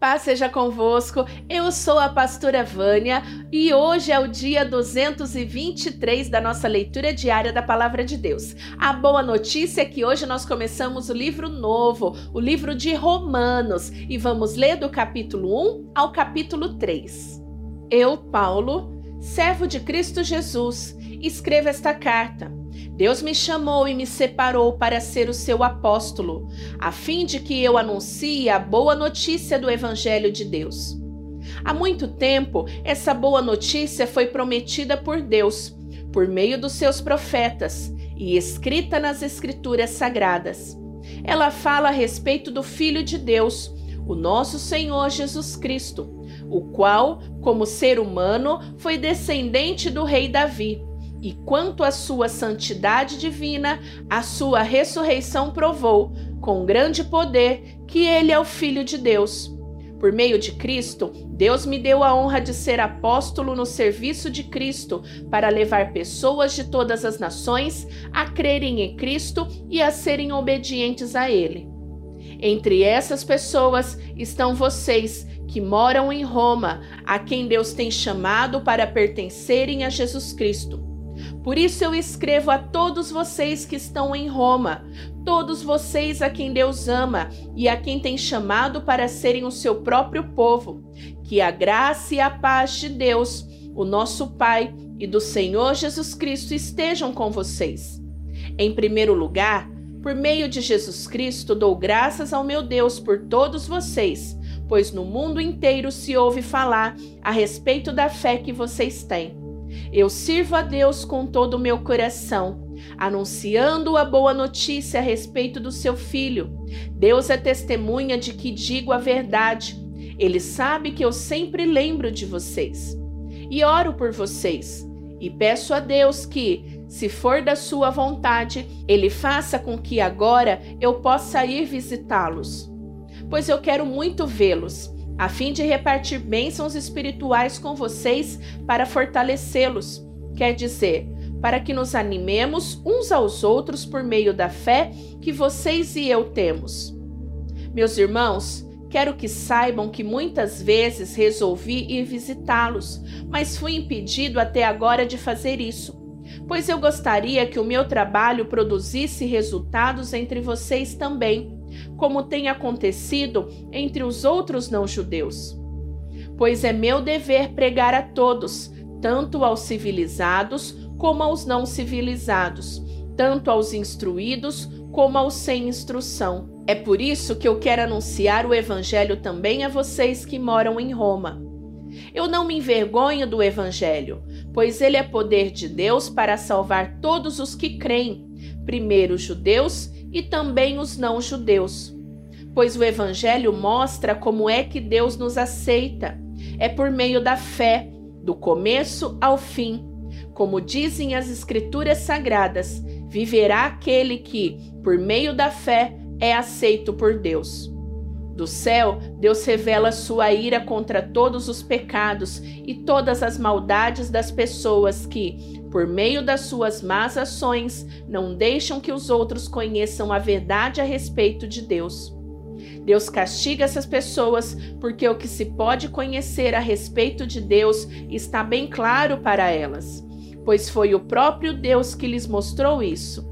Paz seja convosco, eu sou a pastora Vânia e hoje é o dia 223 da nossa leitura diária da Palavra de Deus. A boa notícia é que hoje nós começamos o livro novo, o livro de Romanos, e vamos ler do capítulo 1 ao capítulo 3. Eu, Paulo, servo de Cristo Jesus, escrevo esta carta Deus me chamou e me separou para ser o seu apóstolo, a fim de que eu anuncie a boa notícia do Evangelho de Deus. Há muito tempo, essa boa notícia foi prometida por Deus, por meio dos seus profetas, e escrita nas Escrituras Sagradas. Ela fala a respeito do Filho de Deus, o nosso Senhor Jesus Cristo, o qual, como ser humano, foi descendente do rei Davi e quanto à sua santidade divina, a sua ressurreição provou, com grande poder, que ele é o Filho de Deus. Por meio de Cristo, Deus me deu a honra de ser apóstolo no serviço de Cristo, para levar pessoas de todas as nações a crerem em Cristo e a serem obedientes a Ele. Entre essas pessoas estão vocês, que moram em Roma, a quem Deus tem chamado para pertencerem a Jesus Cristo. Por isso eu escrevo a todos vocês que estão em Roma, todos vocês a quem Deus ama e a quem tem chamado para serem o seu próprio povo, que a graça e a paz de Deus, o nosso Pai e do Senhor Jesus Cristo estejam com vocês. Em primeiro lugar, por meio de Jesus Cristo, dou graças ao meu Deus por todos vocês, pois no mundo inteiro se ouve falar a respeito da fé que vocês têm. Eu sirvo a Deus com todo o meu coração, anunciando a boa notícia a respeito do seu filho. Deus é testemunha de que digo a verdade. Ele sabe que eu sempre lembro de vocês. E oro por vocês. E peço a Deus que, se for da sua vontade, ele faça com que agora eu possa ir visitá-los. Pois eu quero muito vê-los a fim de repartir bênçãos espirituais com vocês para fortalecê-los. Quer dizer, para que nos animemos uns aos outros por meio da fé que vocês e eu temos. Meus irmãos, quero que saibam que muitas vezes resolvi ir visitá-los, mas fui impedido até agora de fazer isso, pois eu gostaria que o meu trabalho produzisse resultados entre vocês também como tem acontecido entre os outros não-judeus. Pois é meu dever pregar a todos, tanto aos civilizados como aos não civilizados, tanto aos instruídos como aos sem instrução. É por isso que eu quero anunciar o Evangelho também a vocês que moram em Roma. Eu não me envergonho do Evangelho, pois ele é poder de Deus para salvar todos os que creem, primeiro os judeus e também os não-judeus. Pois o Evangelho mostra como é que Deus nos aceita. É por meio da fé, do começo ao fim. Como dizem as Escrituras Sagradas, viverá aquele que, por meio da fé, é aceito por Deus. Do céu, Deus revela sua ira contra todos os pecados e todas as maldades das pessoas que, por meio das suas más ações, não deixam que os outros conheçam a verdade a respeito de Deus. Deus castiga essas pessoas porque o que se pode conhecer a respeito de Deus está bem claro para elas, pois foi o próprio Deus que lhes mostrou isso.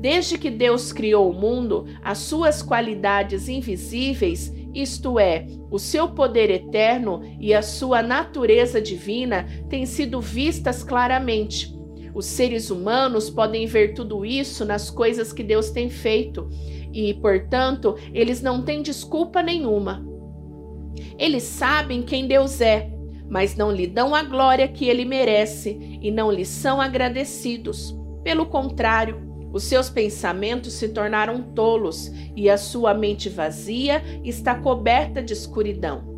Desde que Deus criou o mundo, as suas qualidades invisíveis isto é, o seu poder eterno e a sua natureza divina têm sido vistas claramente. Os seres humanos podem ver tudo isso nas coisas que Deus tem feito e, portanto, eles não têm desculpa nenhuma. Eles sabem quem Deus é, mas não lhe dão a glória que ele merece e não lhe são agradecidos. Pelo contrário, os seus pensamentos se tornaram tolos e a sua mente vazia está coberta de escuridão.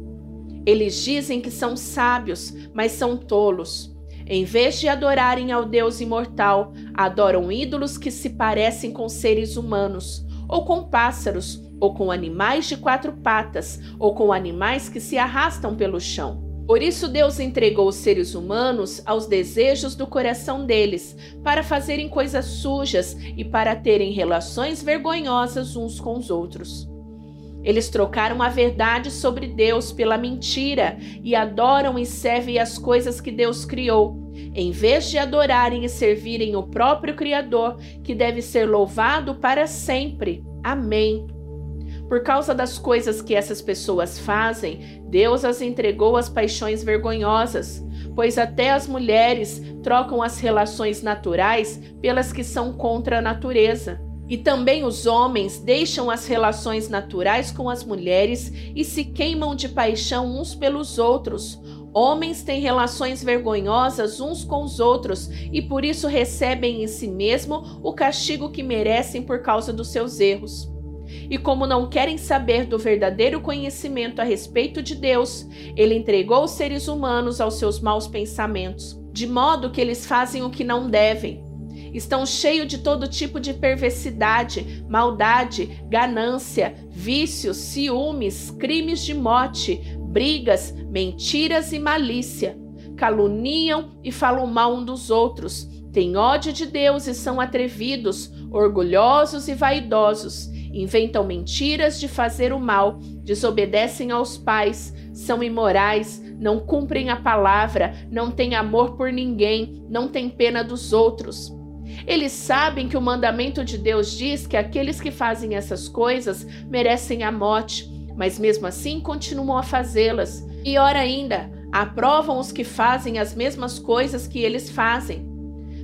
Eles dizem que são sábios, mas são tolos. Em vez de adorarem ao Deus imortal, adoram ídolos que se parecem com seres humanos, ou com pássaros, ou com animais de quatro patas, ou com animais que se arrastam pelo chão. Por isso, Deus entregou os seres humanos aos desejos do coração deles, para fazerem coisas sujas e para terem relações vergonhosas uns com os outros. Eles trocaram a verdade sobre Deus pela mentira e adoram e servem as coisas que Deus criou, em vez de adorarem e servirem o próprio Criador, que deve ser louvado para sempre. Amém. Por causa das coisas que essas pessoas fazem, Deus as entregou às paixões vergonhosas, pois até as mulheres trocam as relações naturais pelas que são contra a natureza. E também os homens deixam as relações naturais com as mulheres e se queimam de paixão uns pelos outros. Homens têm relações vergonhosas uns com os outros e por isso recebem em si mesmo o castigo que merecem por causa dos seus erros. E como não querem saber do verdadeiro conhecimento a respeito de Deus, ele entregou os seres humanos aos seus maus pensamentos, de modo que eles fazem o que não devem estão cheios de todo tipo de perversidade, maldade, ganância, vícios, ciúmes, crimes de morte, brigas, mentiras e malícia. Caluniam e falam mal um dos outros, têm ódio de Deus e são atrevidos, orgulhosos e vaidosos. Inventam mentiras de fazer o mal, desobedecem aos pais, são imorais, não cumprem a palavra, não têm amor por ninguém, não têm pena dos outros. Eles sabem que o mandamento de Deus diz que aqueles que fazem essas coisas merecem a morte, mas mesmo assim continuam a fazê-las. Ora ainda, aprovam os que fazem as mesmas coisas que eles fazem.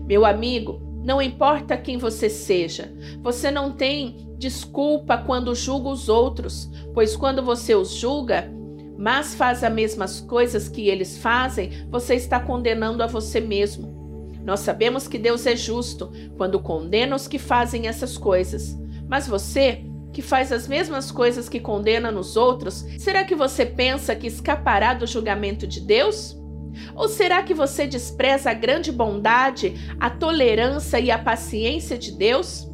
Meu amigo, não importa quem você seja, você não tem desculpa quando julga os outros, pois quando você os julga, mas faz as mesmas coisas que eles fazem, você está condenando a você mesmo. Nós sabemos que Deus é justo quando condena os que fazem essas coisas. Mas você, que faz as mesmas coisas que condena nos outros, será que você pensa que escapará do julgamento de Deus? Ou será que você despreza a grande bondade, a tolerância e a paciência de Deus?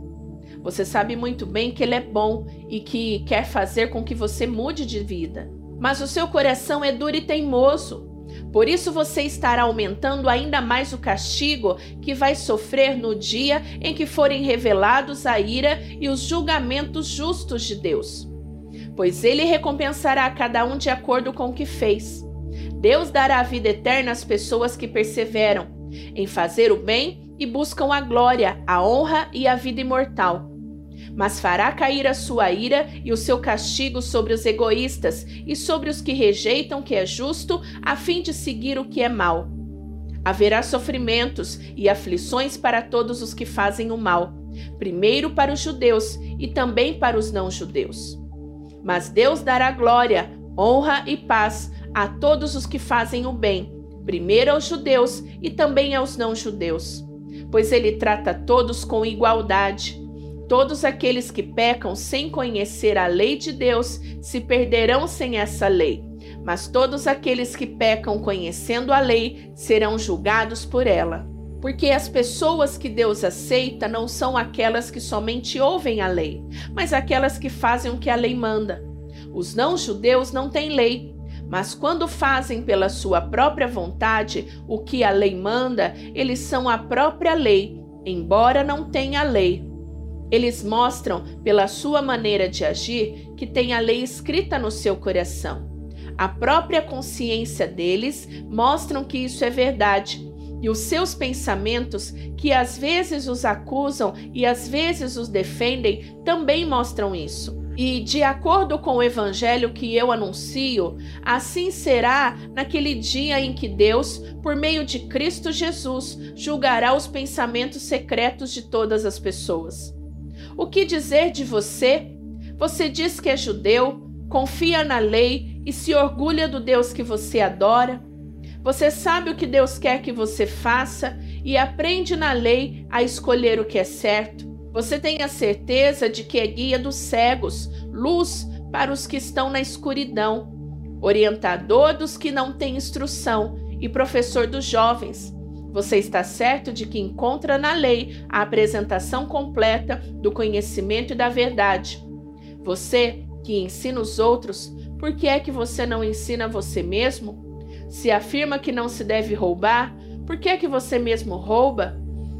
Você sabe muito bem que Ele é bom e que quer fazer com que você mude de vida. Mas o seu coração é duro e teimoso. Por isso você estará aumentando ainda mais o castigo que vai sofrer no dia em que forem revelados a ira e os julgamentos justos de Deus. Pois ele recompensará a cada um de acordo com o que fez. Deus dará a vida eterna às pessoas que perseveram em fazer o bem e buscam a glória, a honra e a vida imortal mas fará cair a sua ira e o seu castigo sobre os egoístas e sobre os que rejeitam o que é justo, a fim de seguir o que é mal. Haverá sofrimentos e aflições para todos os que fazem o mal, primeiro para os judeus e também para os não-judeus. Mas Deus dará glória, honra e paz a todos os que fazem o bem, primeiro aos judeus e também aos não-judeus, pois ele trata todos com igualdade. Todos aqueles que pecam sem conhecer a lei de Deus se perderão sem essa lei, mas todos aqueles que pecam conhecendo a lei serão julgados por ela. Porque as pessoas que Deus aceita não são aquelas que somente ouvem a lei, mas aquelas que fazem o que a lei manda. Os não-judeus não têm lei, mas quando fazem pela sua própria vontade o que a lei manda, eles são a própria lei, embora não tenha lei. Eles mostram, pela sua maneira de agir, que tem a lei escrita no seu coração. A própria consciência deles mostram que isso é verdade. E os seus pensamentos, que às vezes os acusam e às vezes os defendem, também mostram isso. E, de acordo com o evangelho que eu anuncio, assim será naquele dia em que Deus, por meio de Cristo Jesus, julgará os pensamentos secretos de todas as pessoas. O que dizer de você? Você diz que é judeu, confia na lei e se orgulha do Deus que você adora. Você sabe o que Deus quer que você faça e aprende na lei a escolher o que é certo. Você tem a certeza de que é guia dos cegos, luz para os que estão na escuridão, orientador dos que não têm instrução e professor dos jovens. Você está certo de que encontra na lei a apresentação completa do conhecimento e da verdade. Você que ensina os outros, por que é que você não ensina você mesmo? Se afirma que não se deve roubar, por que é que você mesmo rouba?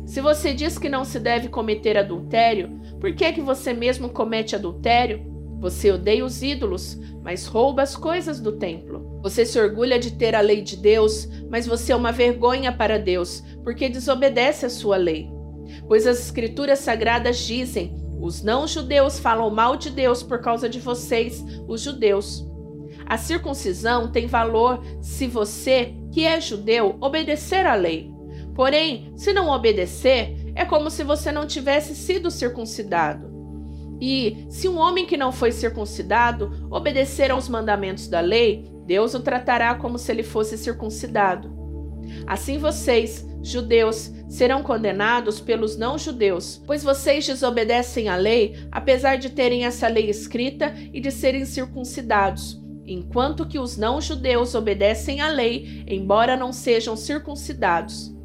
Se você diz que não se deve cometer adultério, por que é que você mesmo comete adultério? Você odeia os ídolos, mas rouba as coisas do templo. Você se orgulha de ter a lei de Deus, mas você é uma vergonha para Deus, porque desobedece a sua lei. Pois as Escrituras Sagradas dizem: os não-judeus falam mal de Deus por causa de vocês, os judeus. A circuncisão tem valor se você, que é judeu, obedecer à lei. Porém, se não obedecer, é como se você não tivesse sido circuncidado. E se um homem que não foi circuncidado obedecer aos mandamentos da lei, Deus o tratará como se ele fosse circuncidado. Assim vocês, judeus, serão condenados pelos não-judeus, pois vocês desobedecem à lei, apesar de terem essa lei escrita e de serem circuncidados, enquanto que os não-judeus obedecem à lei, embora não sejam circuncidados.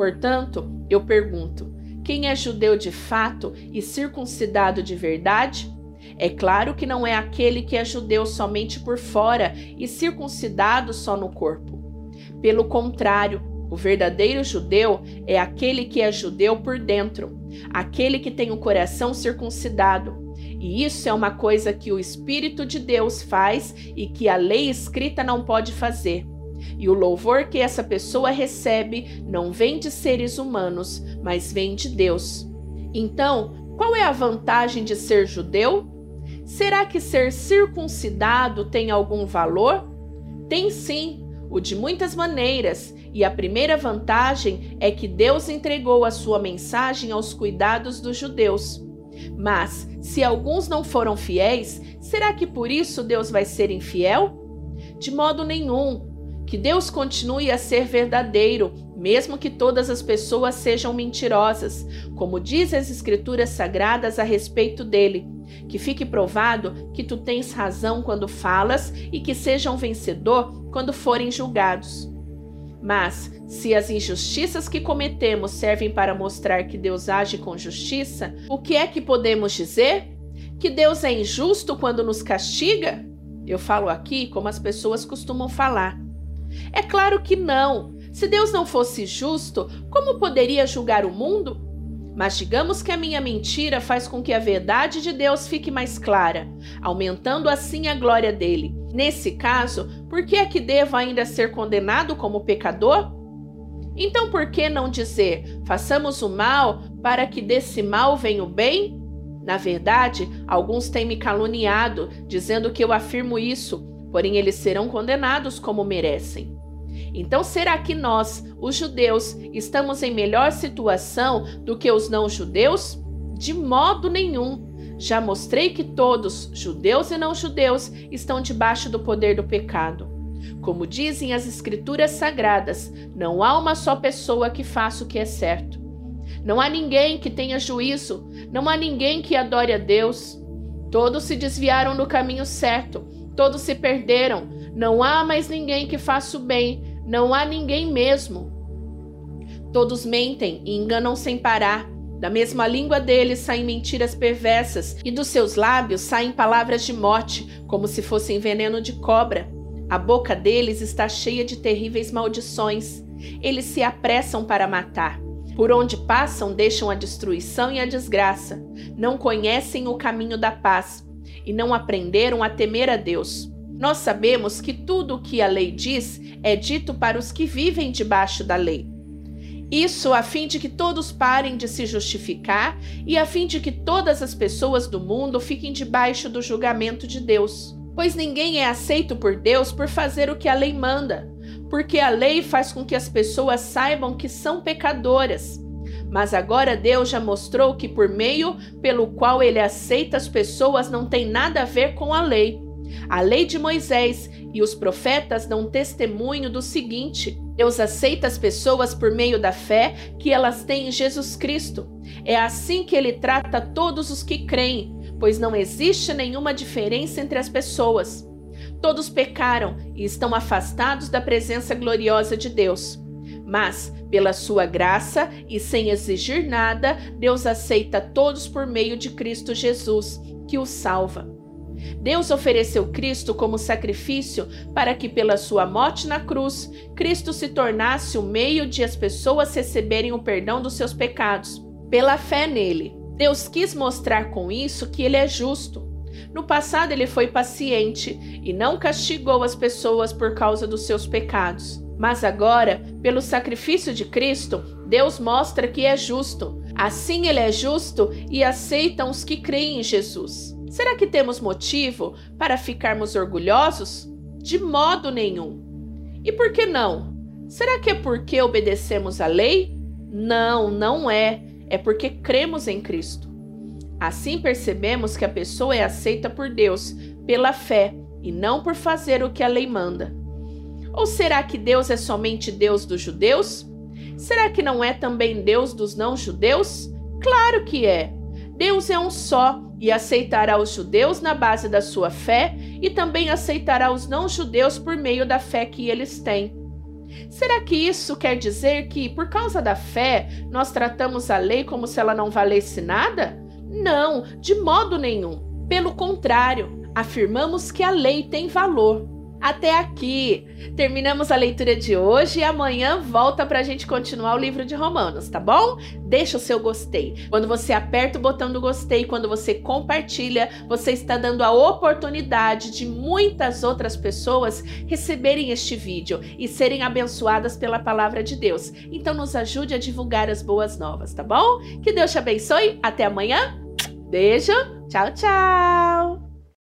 Portanto, eu pergunto: quem é judeu de fato e circuncidado de verdade? É claro que não é aquele que é judeu somente por fora e circuncidado só no corpo. Pelo contrário, o verdadeiro judeu é aquele que é judeu por dentro, aquele que tem o coração circuncidado. E isso é uma coisa que o Espírito de Deus faz e que a lei escrita não pode fazer. E o louvor que essa pessoa recebe não vem de seres humanos, mas vem de Deus. Então, qual é a vantagem de ser judeu? Será que ser circuncidado tem algum valor? Tem sim, o de muitas maneiras, e a primeira vantagem é que Deus entregou a sua mensagem aos cuidados dos judeus. Mas, se alguns não foram fiéis, será que por isso Deus vai ser infiel? De modo nenhum. Que Deus continue a ser verdadeiro, mesmo que todas as pessoas sejam mentirosas, como diz as Escrituras Sagradas a respeito dele. Que fique provado que tu tens razão quando falas e que seja um vencedor quando forem julgados. Mas, se as injustiças que cometemos servem para mostrar que Deus age com justiça, o que é que podemos dizer? Que Deus é injusto quando nos castiga? Eu falo aqui como as pessoas costumam falar. É claro que não. Se Deus não fosse justo, como poderia julgar o mundo? Mas digamos que a minha mentira faz com que a verdade de Deus fique mais clara, aumentando assim a glória dele. Nesse caso, por que é que devo ainda ser condenado como pecador? Então, por que não dizer, façamos o mal para que desse mal venha o bem? Na verdade, alguns têm me caluniado, dizendo que eu afirmo isso, porém eles serão condenados como merecem. Então, será que nós, os judeus, estamos em melhor situação do que os não-judeus? De modo nenhum. Já mostrei que todos, judeus e não-judeus, estão debaixo do poder do pecado. Como dizem as Escrituras Sagradas, não há uma só pessoa que faça o que é certo. Não há ninguém que tenha juízo, não há ninguém que adore a Deus. Todos se desviaram do caminho certo, todos se perderam. Não há mais ninguém que faça o bem, não há ninguém mesmo. Todos mentem e enganam sem parar. Da mesma língua deles saem mentiras perversas, e dos seus lábios saem palavras de morte, como se fossem veneno de cobra. A boca deles está cheia de terríveis maldições. Eles se apressam para matar. Por onde passam, deixam a destruição e a desgraça. Não conhecem o caminho da paz e não aprenderam a temer a Deus. Nós sabemos que tudo o que a lei diz é dito para os que vivem debaixo da lei. Isso a fim de que todos parem de se justificar e a fim de que todas as pessoas do mundo fiquem debaixo do julgamento de Deus. Pois ninguém é aceito por Deus por fazer o que a lei manda, porque a lei faz com que as pessoas saibam que são pecadoras. Mas agora Deus já mostrou que por meio pelo qual ele aceita as pessoas não tem nada a ver com a lei a lei de Moisés e os profetas dão testemunho do seguinte: Deus aceita as pessoas por meio da fé que elas têm em Jesus Cristo. É assim que ele trata todos os que creem, pois não existe nenhuma diferença entre as pessoas. Todos pecaram e estão afastados da presença gloriosa de Deus. Mas, pela sua graça e sem exigir nada, Deus aceita todos por meio de Cristo Jesus, que os salva. Deus ofereceu Cristo como sacrifício para que, pela sua morte na cruz, Cristo se tornasse o meio de as pessoas receberem o perdão dos seus pecados, pela fé nele. Deus quis mostrar com isso que ele é justo. No passado, ele foi paciente e não castigou as pessoas por causa dos seus pecados. Mas agora, pelo sacrifício de Cristo, Deus mostra que é justo. Assim, ele é justo e aceita os que creem em Jesus. Será que temos motivo para ficarmos orgulhosos? De modo nenhum. E por que não? Será que é porque obedecemos a lei? Não, não é. É porque cremos em Cristo. Assim percebemos que a pessoa é aceita por Deus pela fé e não por fazer o que a lei manda. Ou será que Deus é somente Deus dos judeus? Será que não é também Deus dos não-judeus? Claro que é. Deus é um só e aceitará os judeus na base da sua fé e também aceitará os não-judeus por meio da fé que eles têm. Será que isso quer dizer que, por causa da fé, nós tratamos a lei como se ela não valesse nada? Não, de modo nenhum. Pelo contrário, afirmamos que a lei tem valor. Até aqui. Terminamos a leitura de hoje e amanhã volta para a gente continuar o livro de Romanos, tá bom? Deixa o seu gostei. Quando você aperta o botão do gostei, quando você compartilha, você está dando a oportunidade de muitas outras pessoas receberem este vídeo e serem abençoadas pela palavra de Deus. Então nos ajude a divulgar as boas novas, tá bom? Que Deus te abençoe. Até amanhã. Beijo. Tchau, tchau.